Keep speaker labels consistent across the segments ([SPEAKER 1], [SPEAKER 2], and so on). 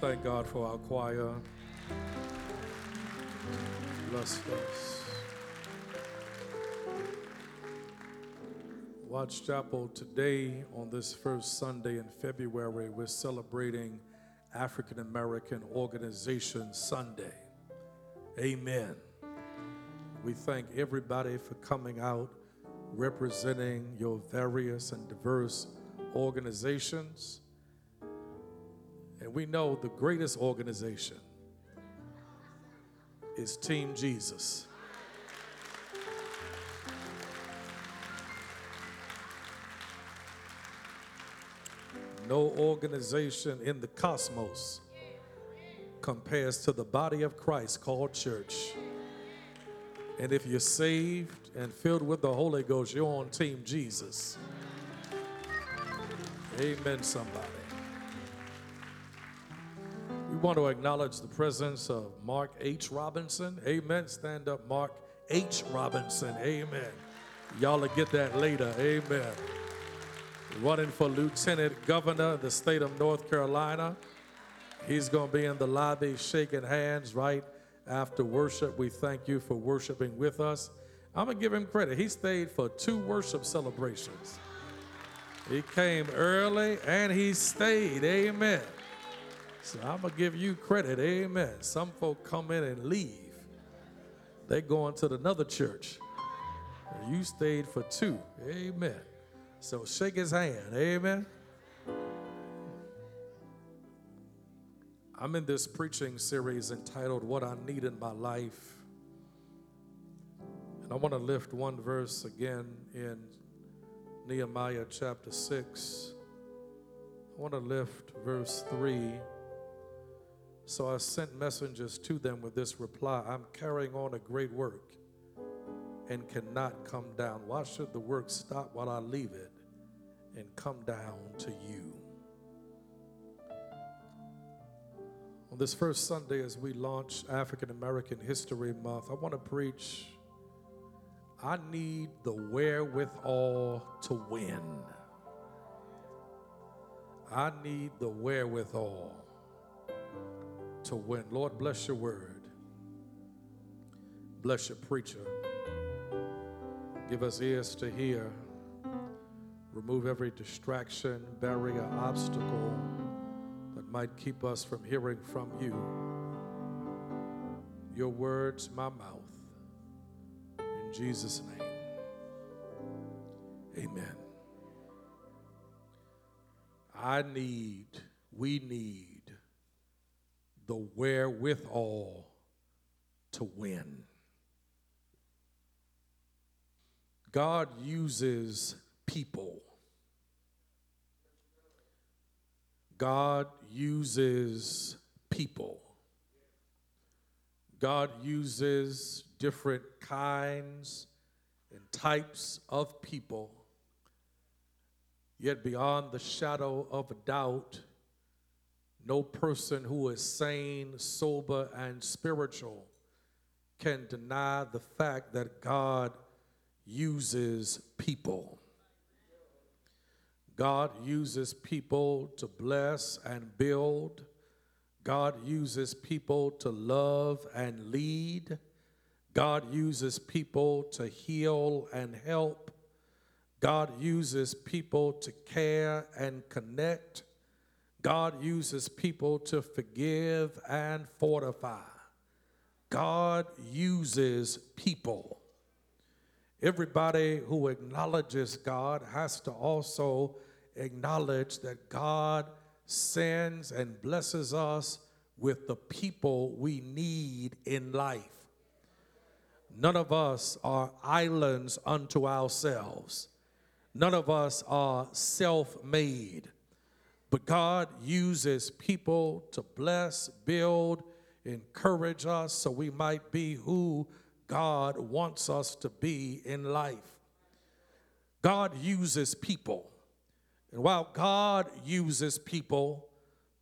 [SPEAKER 1] thank God for our choir. Bless us. Watts Chapel today on this first Sunday in February, we're celebrating African American Organization Sunday. Amen. We thank everybody for coming out representing your various and diverse organizations. And we know the greatest organization is Team Jesus. No organization in the cosmos compares to the body of Christ called church. And if you're saved and filled with the Holy Ghost, you're on Team Jesus. Amen, somebody. Want to acknowledge the presence of Mark H. Robinson. Amen. Stand up, Mark H. Robinson. Amen. Y'all will get that later. Amen. Running for Lieutenant Governor of the state of North Carolina. He's going to be in the lobby shaking hands right after worship. We thank you for worshiping with us. I'm going to give him credit. He stayed for two worship celebrations. He came early and he stayed. Amen. So I'm going to give you credit. Amen. Some folk come in and leave, they going to another church. You stayed for two. Amen. So shake his hand. Amen. I'm in this preaching series entitled What I Need in My Life. And I want to lift one verse again in Nehemiah chapter 6. I want to lift verse 3. So I sent messengers to them with this reply I'm carrying on a great work and cannot come down. Why should the work stop while I leave it and come down to you? On this first Sunday, as we launch African American History Month, I want to preach I need the wherewithal to win. I need the wherewithal to win. Lord, bless your word. Bless your preacher. Give us ears to hear. Remove every distraction, barrier, obstacle that might keep us from hearing from you. Your words, my mouth. In Jesus' name, amen. I need, we need the wherewithal to win. God uses people. God uses people. God uses different kinds and types of people. Yet, beyond the shadow of a doubt, no person who is sane, sober, and spiritual can deny the fact that God uses people. God uses people to bless and build. God uses people to love and lead. God uses people to heal and help. God uses people to care and connect. God uses people to forgive and fortify. God uses people. Everybody who acknowledges God has to also acknowledge that God sends and blesses us with the people we need in life. None of us are islands unto ourselves. None of us are self made. But God uses people to bless, build, encourage us so we might be who God wants us to be in life. God uses people. And while God uses people,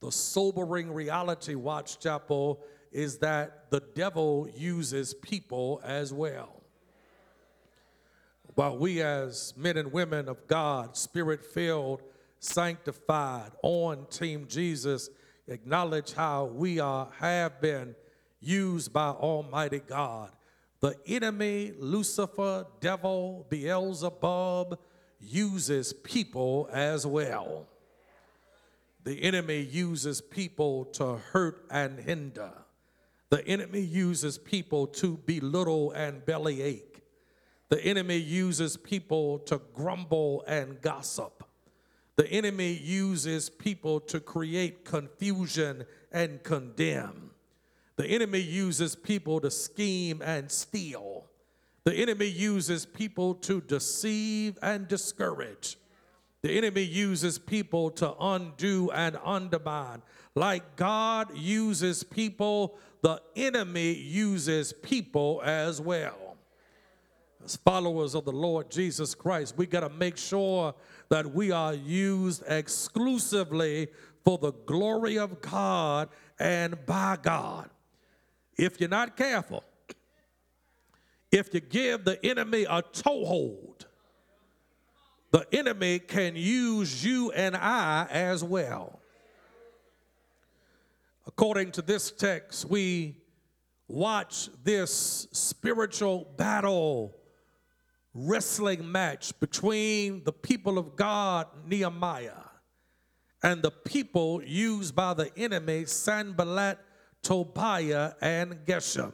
[SPEAKER 1] the sobering reality, Watts Chapel, is that the devil uses people as well. While we, as men and women of God, spirit filled, sanctified, on Team Jesus, acknowledge how we are have been used by Almighty God. The enemy, Lucifer, devil, Beelzebub, uses people as well. The enemy uses people to hurt and hinder. The enemy uses people to belittle and bellyache. The enemy uses people to grumble and gossip. The enemy uses people to create confusion and condemn. The enemy uses people to scheme and steal. The enemy uses people to deceive and discourage. The enemy uses people to undo and undermine. Like God uses people, the enemy uses people as well. As followers of the Lord Jesus Christ, we got to make sure that we are used exclusively for the glory of God and by God. If you're not careful, if you give the enemy a toehold, the enemy can use you and I as well. According to this text, we watch this spiritual battle wrestling match between the people of God, Nehemiah, and the people used by the enemy, Sanballat, Tobiah, and Geshem.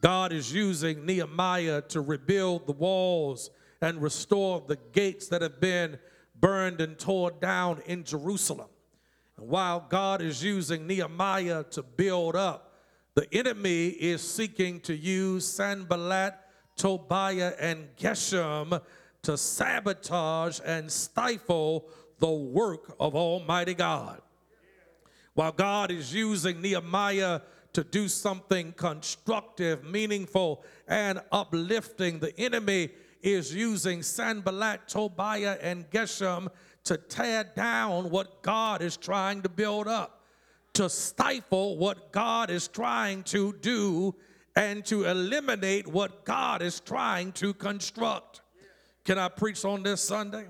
[SPEAKER 1] God is using Nehemiah to rebuild the walls and restore the gates that have been burned and torn down in Jerusalem. And while God is using Nehemiah to build up, the enemy is seeking to use Sanballat, Tobiah, and Geshem to sabotage and stifle the work of Almighty God. While God is using Nehemiah to do something constructive, meaningful, and uplifting, the enemy is using Sanballat, Tobiah, and Geshem to tear down what God is trying to build up, to stifle what God is trying to do, and to eliminate what God is trying to construct. Can I preach on this Sunday?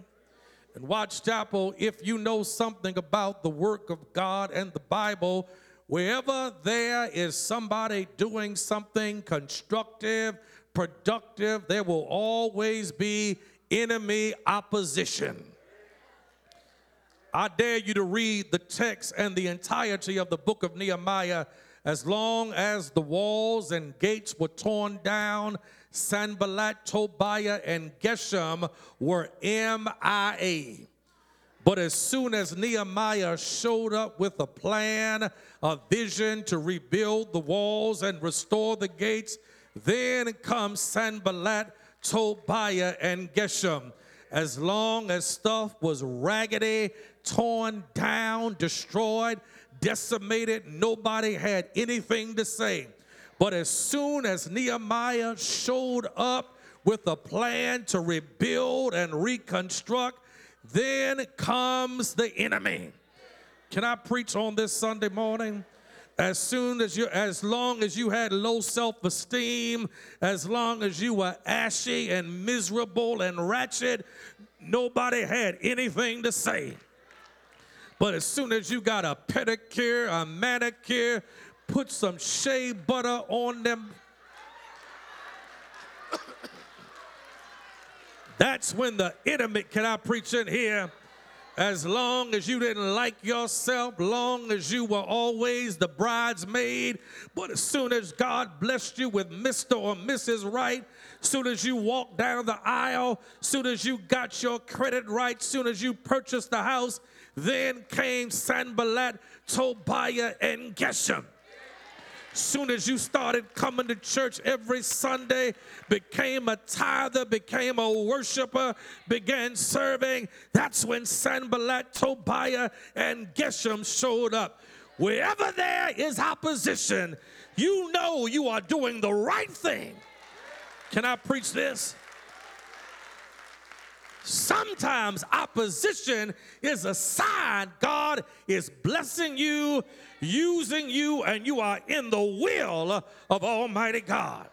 [SPEAKER 1] And Watts Chapel, if you know something about the work of God and the Bible, wherever there is somebody doing something constructive, productive, there will always be enemy opposition. I dare you to read the text and the entirety of the book of Nehemiah as long as the walls and gates were torn down. Sanballat, Tobiah, and Geshem were MIA. But as soon as Nehemiah showed up with a plan, a vision to rebuild the walls and restore the gates, then comes Sanballat, Tobiah, and Geshem. As long as stuff was raggedy, torn down, destroyed, decimated, nobody had anything to say. But as soon as Nehemiah showed up with a plan to rebuild and reconstruct, then comes the enemy. Can I preach on this Sunday morning? As soon as you, as long as you had low self esteem, as long as you were ashy and miserable and wretched, nobody had anything to say. But as soon as you got a pedicure, a manicure, put some shea butter on them, that's when the enemy, can I preach in here? As long as you didn't like yourself, long as you were always the bridesmaid, but as soon as God blessed you with Mr. or Mrs. Right, soon as you walked down the aisle, soon as you got your credit right, soon as you purchased the house, then came Sanballat, Tobiah, and Geshem soon as you started coming to church every Sunday, became a tither, became a worshiper, began serving, that's when Sanballat, Tobiah, and Geshem showed up. Wherever there is opposition, you know you are doing the right thing. Can I preach this? Sometimes opposition is a sign God is blessing you, using you, and you are in the will of Almighty God.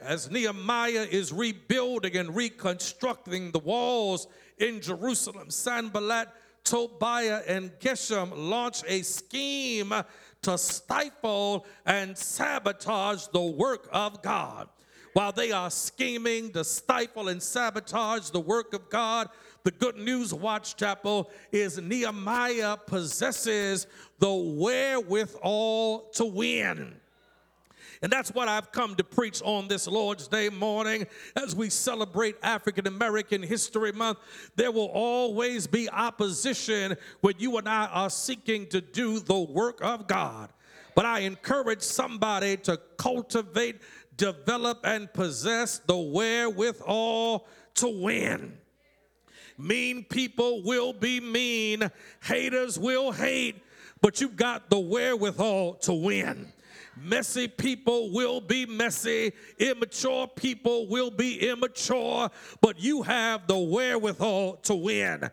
[SPEAKER 1] As Nehemiah is rebuilding and reconstructing the walls in Jerusalem, Sanballat, Tobiah, and Geshem launch a scheme to stifle and sabotage the work of God. While they are scheming to stifle and sabotage the work of God, the Good News Watts Chapel is Nehemiah possesses the wherewithal to win. And that's what I've come to preach on this Lord's Day morning as we celebrate African American History Month. There will always be opposition when you and I are seeking to do the work of God. But I encourage somebody to cultivate, develop, and possess the wherewithal to win. Mean people will be mean, haters will hate, but you've got the wherewithal to win. Messy people will be messy. Immature people will be immature, but you have the wherewithal to win.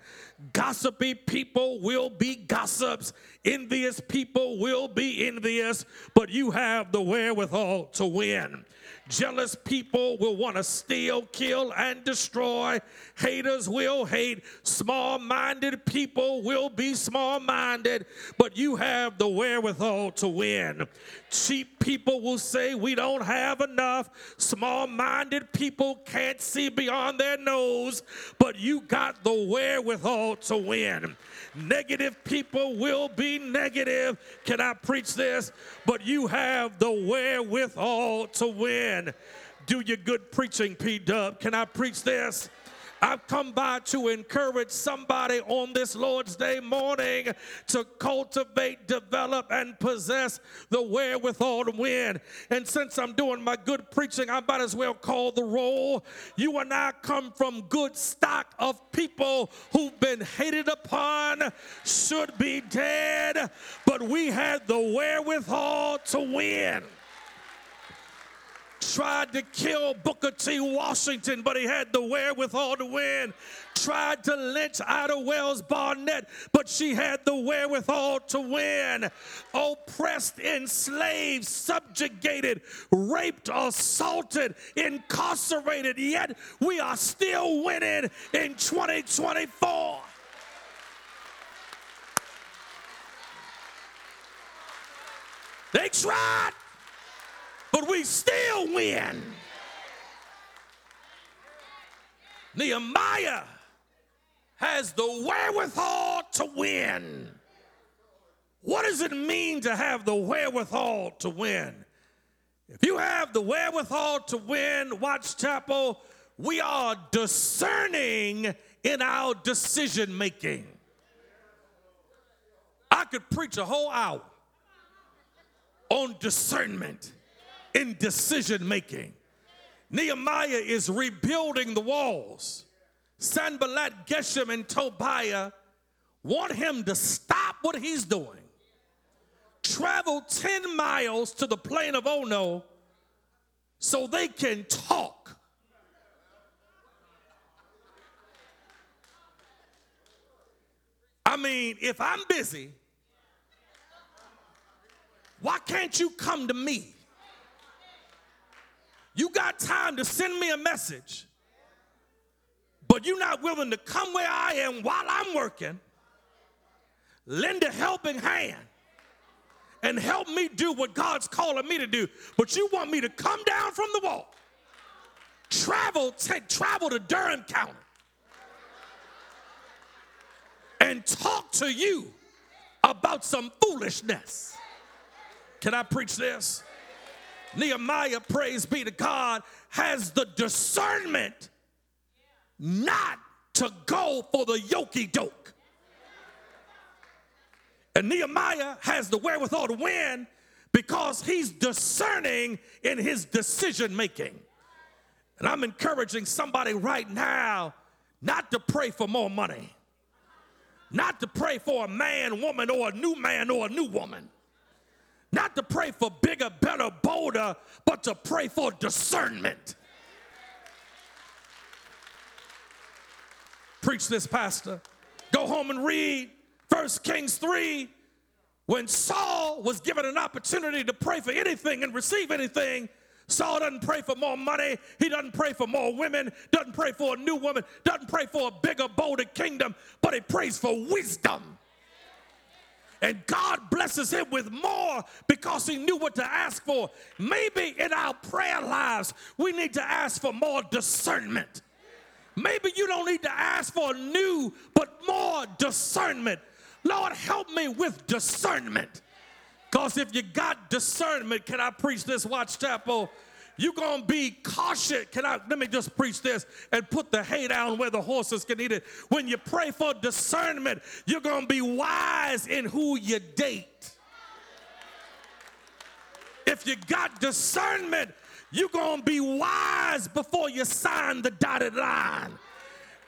[SPEAKER 1] Gossipy people will be gossips. Envious people will be envious, but you have the wherewithal to win. Jealous people will want to steal, kill, and destroy. Haters will hate. Small minded people will be small minded, but you have the wherewithal to win. Cheap people will say we don't have enough. Small minded people can't see beyond their nose, but you got the wherewithal to win. Negative people will be negative. Can I preach this? But you have the wherewithal to win. Do your good preaching, P Dub. Can I preach this? I've come by to encourage somebody on this Lord's Day morning to cultivate, develop, and possess the wherewithal to win. And since I'm doing my good preaching, I might as well call the roll. You and I come from good stock of people who've been hated upon, should be dead, but we had the wherewithal to win tried to kill Booker T. Washington, but he had the wherewithal to win. Tried to lynch Ida Wells Barnett, but she had the wherewithal to win. Oppressed, enslaved, subjugated, raped, assaulted, incarcerated, yet we are still winning in 2024. They tried but we still win. Nehemiah has the wherewithal to win. What does it mean to have the wherewithal to win? If you have the wherewithal to win, Watts Chapel, we are discerning in our decision making. I could preach a whole hour on discernment in decision making. Nehemiah is rebuilding the walls. Sanballat, Geshem, and Tobiah want him to stop what he's doing, travel 10 miles to the plain of Ono so they can talk. I mean, if I'm busy, why can't you come to me? You got time to send me a message, but you're not willing to come where I am while I'm working, lend a helping hand, and help me do what God's calling me to do. But you want me to come down from the wall, travel, take, travel to Durham County, and talk to you about some foolishness. Can I preach this? Nehemiah, praise be to God, has the discernment not to go for the yoky doke. And Nehemiah has the wherewithal to win because he's discerning in his decision making. And I'm encouraging somebody right now not to pray for more money, not to pray for a man, woman, or a new man or a new woman not to pray for bigger, better, bolder, but to pray for discernment. Preach this, Pastor. Go home and read 1 Kings 3. When Saul was given an opportunity to pray for anything and receive anything, Saul doesn't pray for more money. He doesn't pray for more women, doesn't pray for a new woman, doesn't pray for a bigger, bolder kingdom, but he prays for wisdom. And God blesses him with more because he knew what to ask for. Maybe in our prayer lives, we need to ask for more discernment. Maybe you don't need to ask for new, but more discernment. Lord, help me with discernment. Because if you got discernment, can I preach this, Watts Chapel? You're gonna be cautious. Can I let me just preach this and put the hay down where the horses can eat it? When you pray for discernment, you're gonna be wise in who you date. If you got discernment, you're gonna be wise before you sign the dotted line.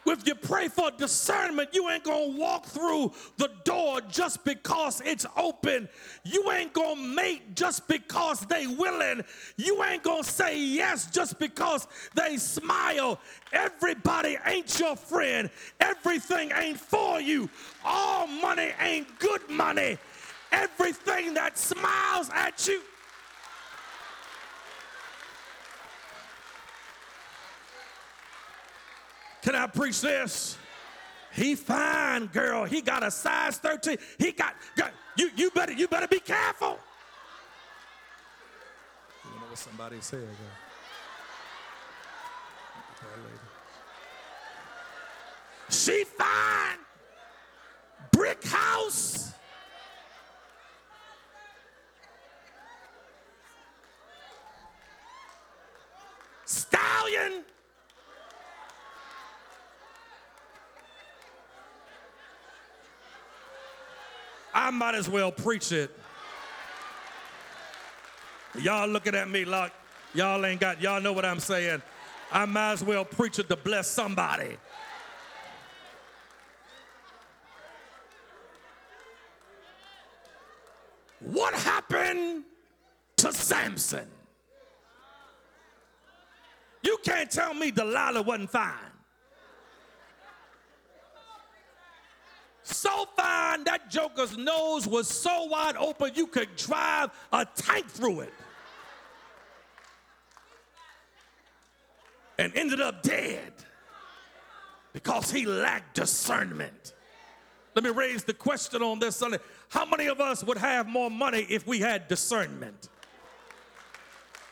[SPEAKER 1] If you pray for discernment, you ain't gonna walk through the door just because it's open. You ain't gonna mate just because they willing. You ain't gonna say yes just because they smile. Everybody ain't your friend. Everything ain't for you. All money ain't good money. Everything that smiles at you Can I preach this? He fine, girl. He got a size 13. He got, got you, you better you better be careful. You know what somebody said, She fine. Brick house. Stallion. I might as well preach it. Y'all looking at me like y'all ain't got, y'all know what I'm saying. I might as well preach it to bless somebody. What happened to Samson? You can't tell me Delilah wasn't fine. So fine, that joker's nose was so wide open you could drive a tank through it. And ended up dead because he lacked discernment. Let me raise the question on this Sunday. How many of us would have more money if we had discernment?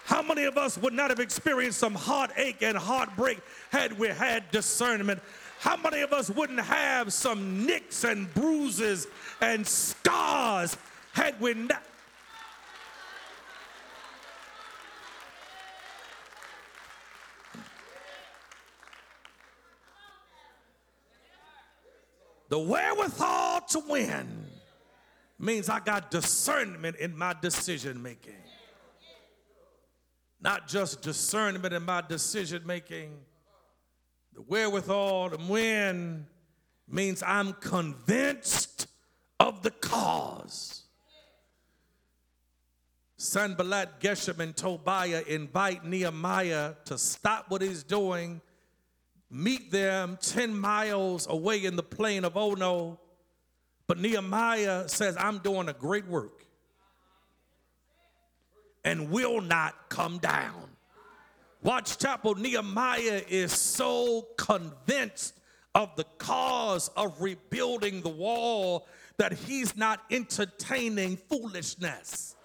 [SPEAKER 1] How many of us would not have experienced some heartache and heartbreak had we had discernment? How many of us wouldn't have some nicks and bruises and scars had we not? The wherewithal to win means I got discernment in my decision making. Not just discernment in my decision making the wherewithal to win means I'm convinced of the cause. Sanballat, Geshem, and Tobiah invite Nehemiah to stop what he's doing, meet them 10 miles away in the plain of Ono. But Nehemiah says, I'm doing a great work and will not come down. Watts Chapel, Nehemiah is so convinced of the cause of rebuilding the wall that he's not entertaining foolishness.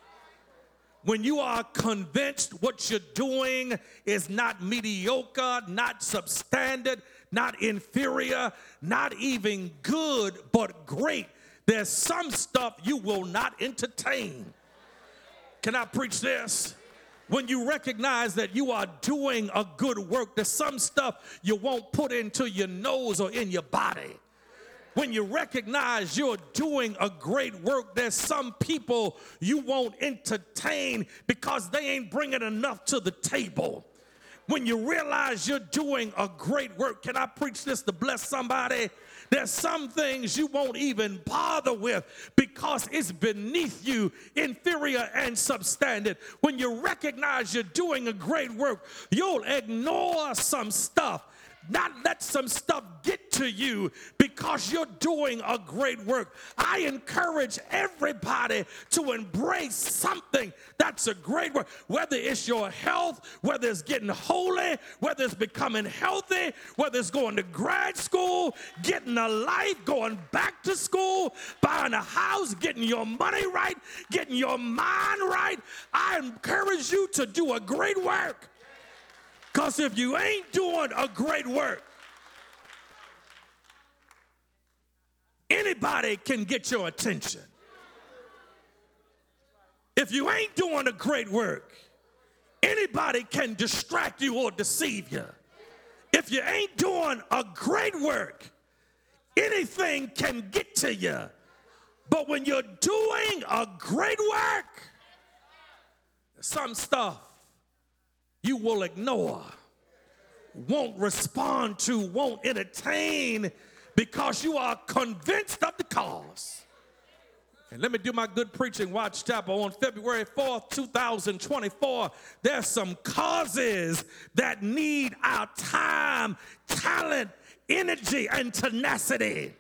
[SPEAKER 1] When you are convinced what you're doing is not mediocre, not substandard, not inferior, not even good, but great, there's some stuff you will not entertain. Can I preach this? When you recognize that you are doing a good work, there's some stuff you won't put into your nose or in your body. When you recognize you're doing a great work, there's some people you won't entertain because they ain't bringing enough to the table. When you realize you're doing a great work, can I preach this to bless somebody? There's some things you won't even bother with because it's beneath you, inferior and substandard. When you recognize you're doing a great work, you'll ignore some stuff not let some stuff get to you because you're doing a great work. I encourage everybody to embrace something that's a great work, whether it's your health, whether it's getting holy, whether it's becoming healthy, whether it's going to grad school, getting a life, going back to school, buying a house, getting your money right, getting your mind right. I encourage you to do a great work. Because if you ain't doing a great work, anybody can get your attention. If you ain't doing a great work, anybody can distract you or deceive you. If you ain't doing a great work, anything can get to you. But when you're doing a great work, some stuff you will ignore, won't respond to, won't entertain because you are convinced of the cause. And let me do my good preaching. Watts Chapel on February 4th, 2024. There's some causes that need our time, talent, energy, and tenacity.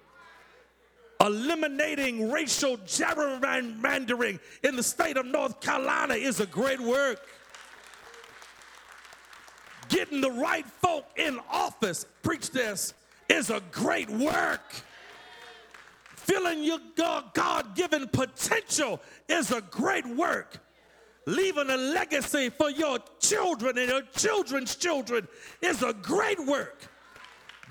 [SPEAKER 1] Eliminating racial gerrymandering in the state of North Carolina is a great work getting the right folk in office, preach this, is a great work. Filling your God given potential is a great work. Leaving a legacy for your children and your children's children is a great work.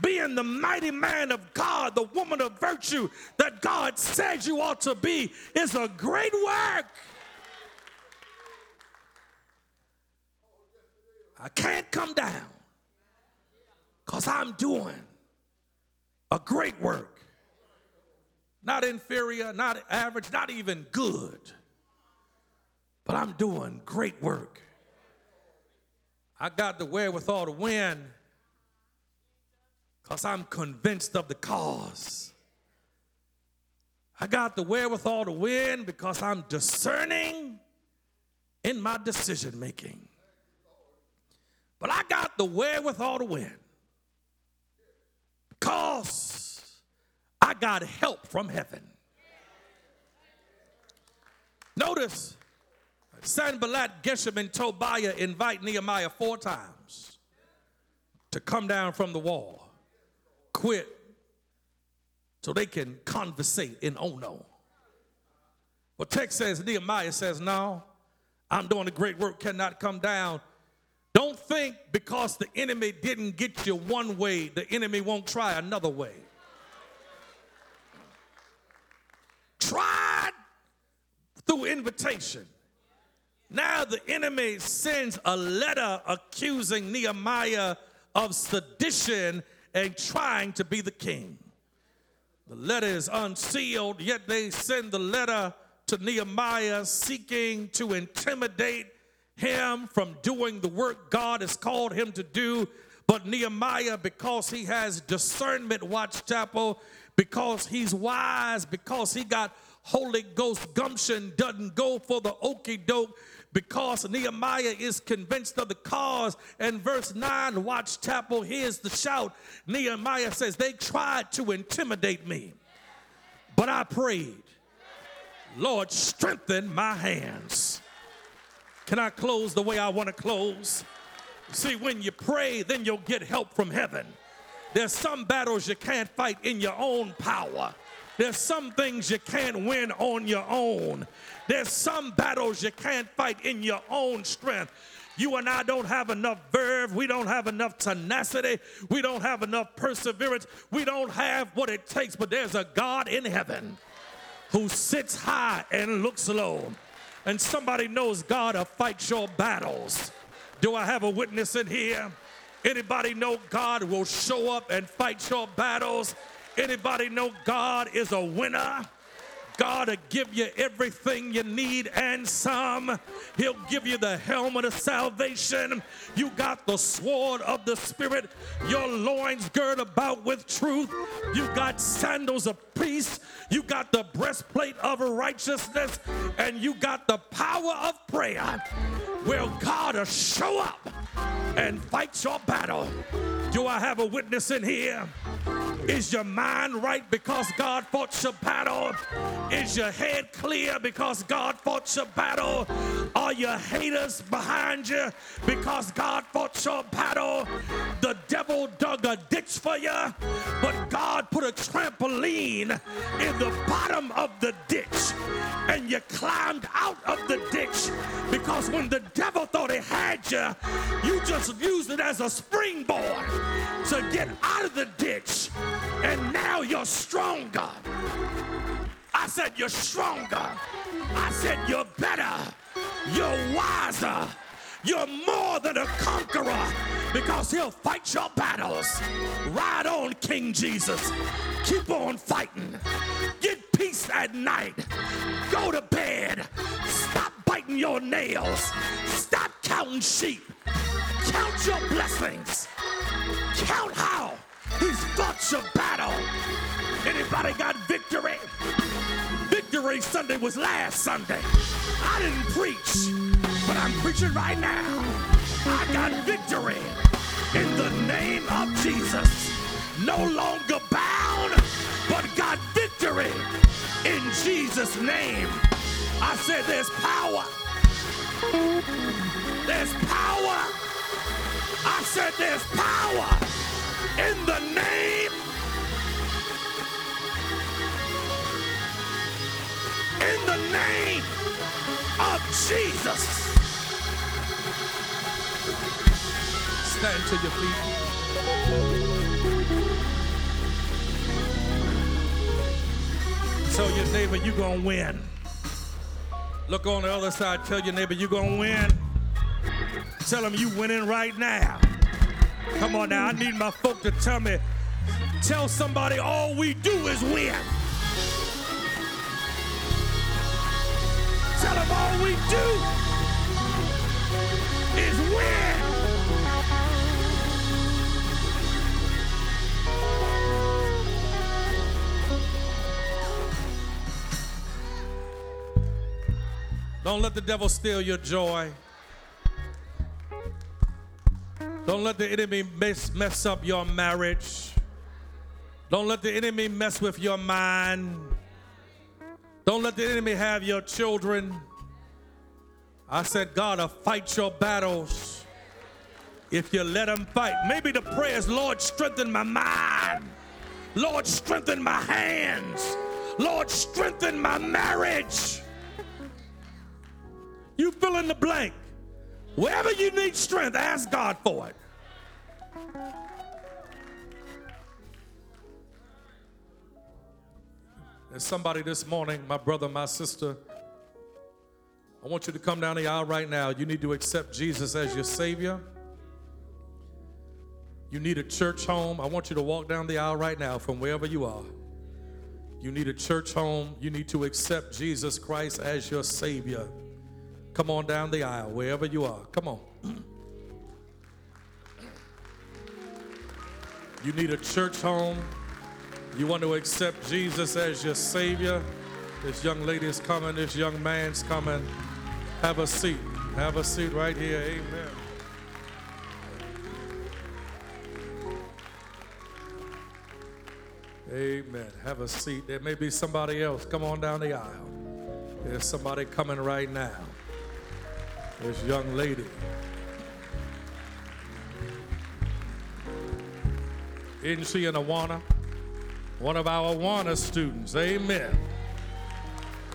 [SPEAKER 1] Being the mighty man of God, the woman of virtue that God says you ought to be, is a great work. I can't come down because I'm doing a great work. Not inferior, not average, not even good, but I'm doing great work. I got the wherewithal to win because I'm convinced of the cause. I got the wherewithal to win because I'm discerning in my decision making. But I got the wherewithal to win because I got help from heaven. Notice Sanballat, Geshem, and Tobiah invite Nehemiah four times to come down from the wall, quit, so they can conversate in Ono. Well, text says Nehemiah says, No, I'm doing a great work, cannot come down. Don't think because the enemy didn't get you one way, the enemy won't try another way. Tried through invitation. Now the enemy sends a letter accusing Nehemiah of sedition and trying to be the king. The letter is unsealed, yet they send the letter to Nehemiah seeking to intimidate him from doing the work God has called him to do. But Nehemiah, because he has discernment, Watts Chapel, because he's wise, because he got Holy Ghost gumption, doesn't go for the okey doke, because Nehemiah is convinced of the cause. And verse 9, Watts Chapel, here's the shout. Nehemiah says, They tried to intimidate me, but I prayed, Lord, strengthen my hands. Can I close the way I want to close? See, when you pray, then you'll get help from heaven. There's some battles you can't fight in your own power. There's some things you can't win on your own. There's some battles you can't fight in your own strength. You and I don't have enough verve. We don't have enough tenacity. We don't have enough perseverance. We don't have what it takes, but there's a God in heaven who sits high and looks low and somebody knows God will fight your battles. Do I have a witness in here? Anybody know God will show up and fight your battles? Anybody know God is a winner? God will give you everything you need and some. He'll give you the helmet of salvation. You got the sword of the Spirit, your loins girt about with truth. You got sandals of peace. You got the breastplate of righteousness. And you got the power of prayer. Well, God will show up and fight your battle. Do I have a witness in here? Is your mind right because God fought your battle? Is your head clear because God fought your battle? Are your haters behind you because God fought your battle? The devil dug a ditch for you, but God put a trampoline in the bottom of the ditch and you climbed out of the ditch because when the devil thought he had you, you just used it as a springboard to get out of the ditch and now you're stronger. I said, You're stronger. I said, You're better. You're wiser. You're more than a conqueror because he'll fight your battles. Ride on, King Jesus. Keep on fighting. Get peace at night. Go to bed. Stop biting your nails. Stop counting sheep. Count your blessings. Count how he's fought your battle. Anybody got victory? Sunday was last Sunday. I didn't preach, but I'm preaching right now. I got victory in the name of Jesus. No longer bound, but got victory in Jesus' name. I said there's power. There's power. I said there's power in the name name of Jesus. Stand to your feet. Tell your neighbor you're going to win. Look on the other side. Tell your neighbor you're going to win. Tell them you winning right now. Come on now. I need my folk to tell me. Tell somebody all we do is win. All we do is win. Don't let the devil steal your joy. Don't let the enemy mess, mess up your marriage. Don't let the enemy mess with your mind. Don't let the enemy have your children. I said, God will fight your battles if you let him fight. Maybe the prayer is, Lord, strengthen my mind. Lord, strengthen my hands. Lord, strengthen my marriage. You fill in the blank. Wherever you need strength, ask God for it. There's somebody this morning, my brother, my sister. I want you to come down the aisle right now. You need to accept Jesus as your Savior. You need a church home. I want you to walk down the aisle right now from wherever you are. You need a church home. You need to accept Jesus Christ as your Savior. Come on down the aisle, wherever you are. Come on. You need a church home. You want to accept Jesus as your Savior. This young lady is coming. This young man's coming. Have a seat. Have a seat right here. Amen. Amen. Have a seat. There may be somebody else. Come on down the aisle. There's somebody coming right now. This young lady. Isn't she an Awana? One of our Awana students. Amen.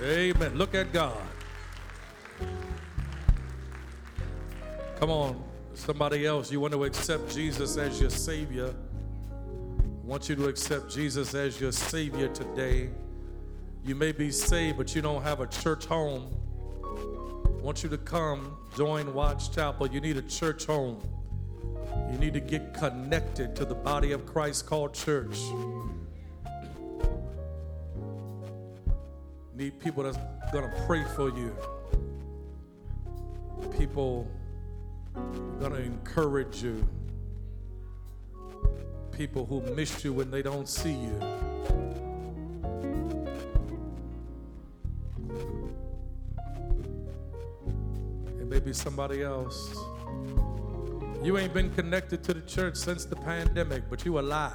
[SPEAKER 1] Amen. Look at God. Come on, somebody else. You want to accept Jesus as your Savior. I want you to accept Jesus as your Savior today. You may be saved, but you don't have a church home. I want you to come join Watts Chapel. You need a church home. You need to get connected to the body of Christ called church. Need people that's gonna pray for you. People gonna encourage you. People who miss you when they don't see you. It may be somebody else. You ain't been connected to the church since the pandemic, but you alive.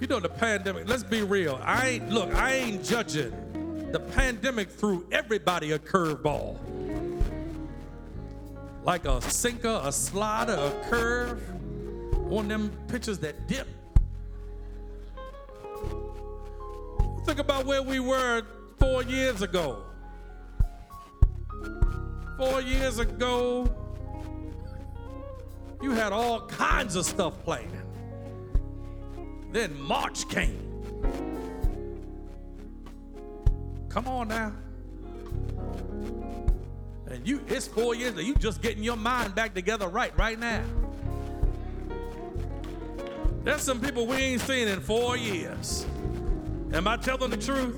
[SPEAKER 1] You know the pandemic, let's be real. I ain't look, I ain't judging. The pandemic threw everybody a curveball. Like a sinker, a slider, a curve. one of them pictures that dip. Think about where we were four years ago. Four years ago, you had all kinds of stuff planned. Then March came. Come on now. And you it's four years that you just getting your mind back together right right now. There's some people we ain't seen in four years. Am I telling the truth?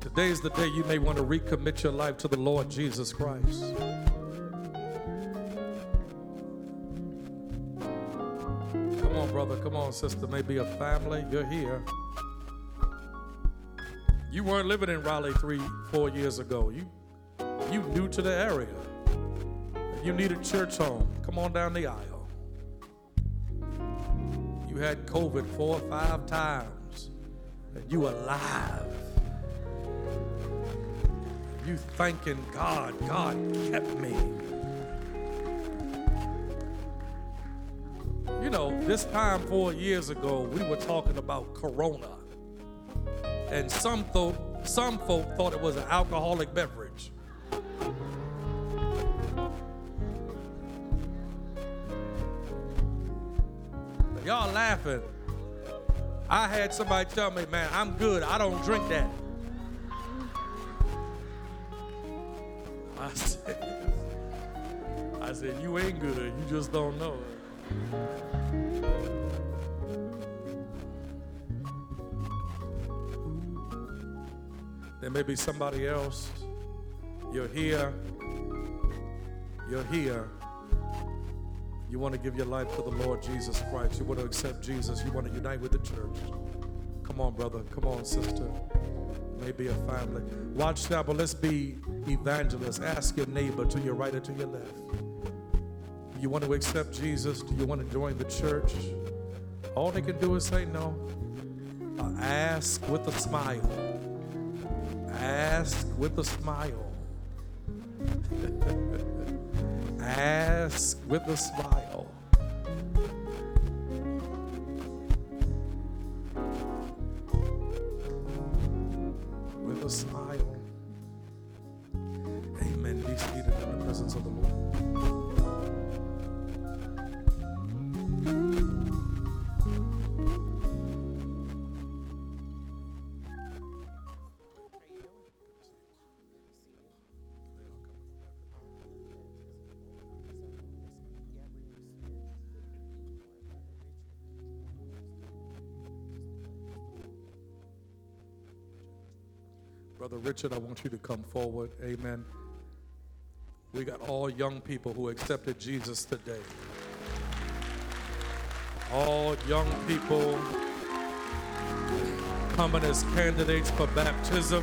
[SPEAKER 1] Today is the day you may want to recommit your life to the Lord Jesus Christ. On, sister. Maybe a family. You're here. You weren't living in Raleigh three, four years ago. You, you new to the area. You need a church home. Come on down the aisle. You had COVID four or five times, and you alive. You thanking God. God kept me. You know, this time four years ago, we were talking about Corona, and some thought some folk thought it was an alcoholic beverage. Y'all laughing. I had somebody tell me, man, I'm good. I don't drink that. I said, I said, you ain't good. You just don't know There may be somebody else. You're here. You're here you want to give your life to the Lord Jesus Christ. You want to accept Jesus. You want to unite with the church. Come on, brother. Come on, sister. Maybe a family. Watch now, but let's be evangelists. Ask your neighbor to your right or to your left. You want to accept Jesus? Do you want to join the church? All they can do is say no. Ask with a smile. Ask with a smile. Ask with a smile. Richard, I want you to come forward. Amen. We got all young people who accepted Jesus today. All young people coming as candidates for baptism.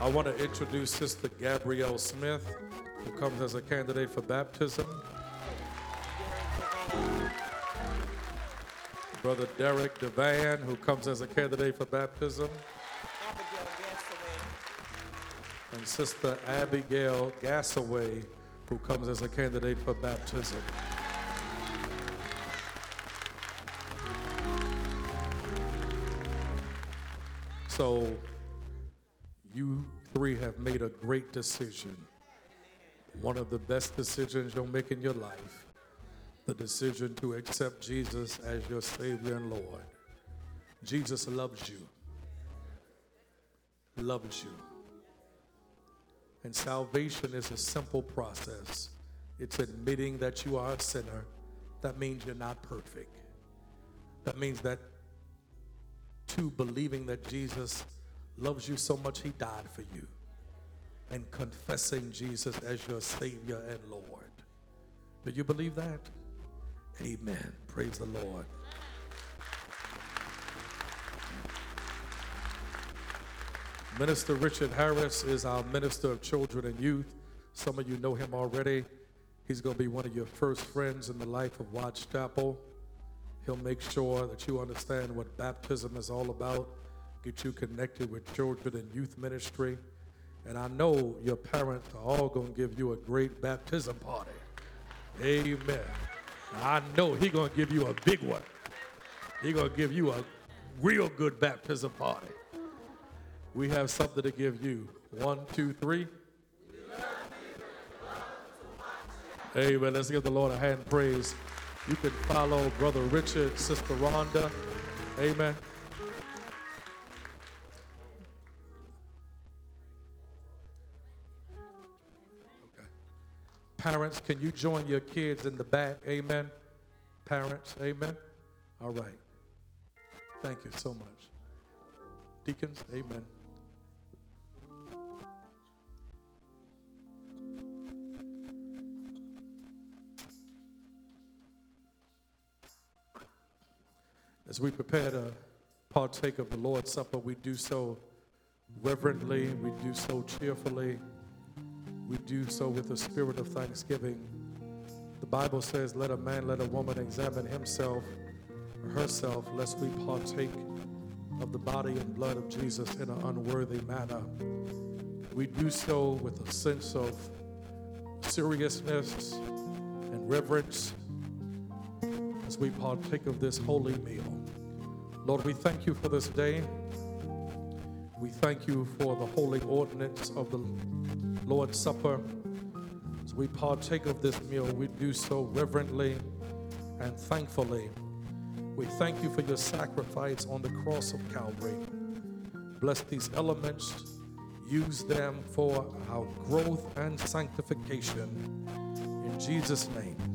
[SPEAKER 1] I want to introduce Sister Gabrielle Smith, who comes as a candidate for baptism. Brother Derek Devan, who comes as a candidate for baptism. And Sister Abigail Gassaway, who comes as a candidate for baptism. So, you three have made a great decision. One of the best decisions you'll make in your life the decision to accept Jesus as your Savior and Lord. Jesus loves you. Loves you. And salvation is a simple process. It's admitting that you are a sinner. That means you're not perfect. That means that to believing that Jesus loves you so much he died for you. and confessing Jesus as your Savior and Lord. Do you believe that? Amen. Praise the Lord. Minister Richard Harris is our Minister of Children and Youth. Some of you know him already. He's going to be one of your first friends in the life of Watts Chapel. He'll make sure that you understand what baptism is all about, get you connected with children and youth ministry. And I know your parents are all going to give you a great baptism party. Amen. I know he's going to give you a big one. He's going to give you a real good baptism party. We have something to give you. One, two, three. Amen. Let's give the Lord a hand praise. You can follow Brother Richard, Sister Rhonda. Amen. Parents, can you join your kids in the back? Amen. Parents, amen. All right. Thank you so much. Deacons, amen. As we prepare to partake of the Lord's Supper, we do so reverently, we do so cheerfully, we do so with a spirit of thanksgiving. The Bible says, Let a man, let a woman examine himself or herself, lest we partake of the body and blood of Jesus in an unworthy manner. We do so with a sense of seriousness and reverence as we partake of this holy meal. Lord, we thank you for this day. We thank you for the holy ordinance of the Lord's Supper. As we partake of this meal, we do so reverently and thankfully. We thank you for your sacrifice on the cross of Calvary. Bless these elements, use them for our growth and sanctification. In Jesus' name.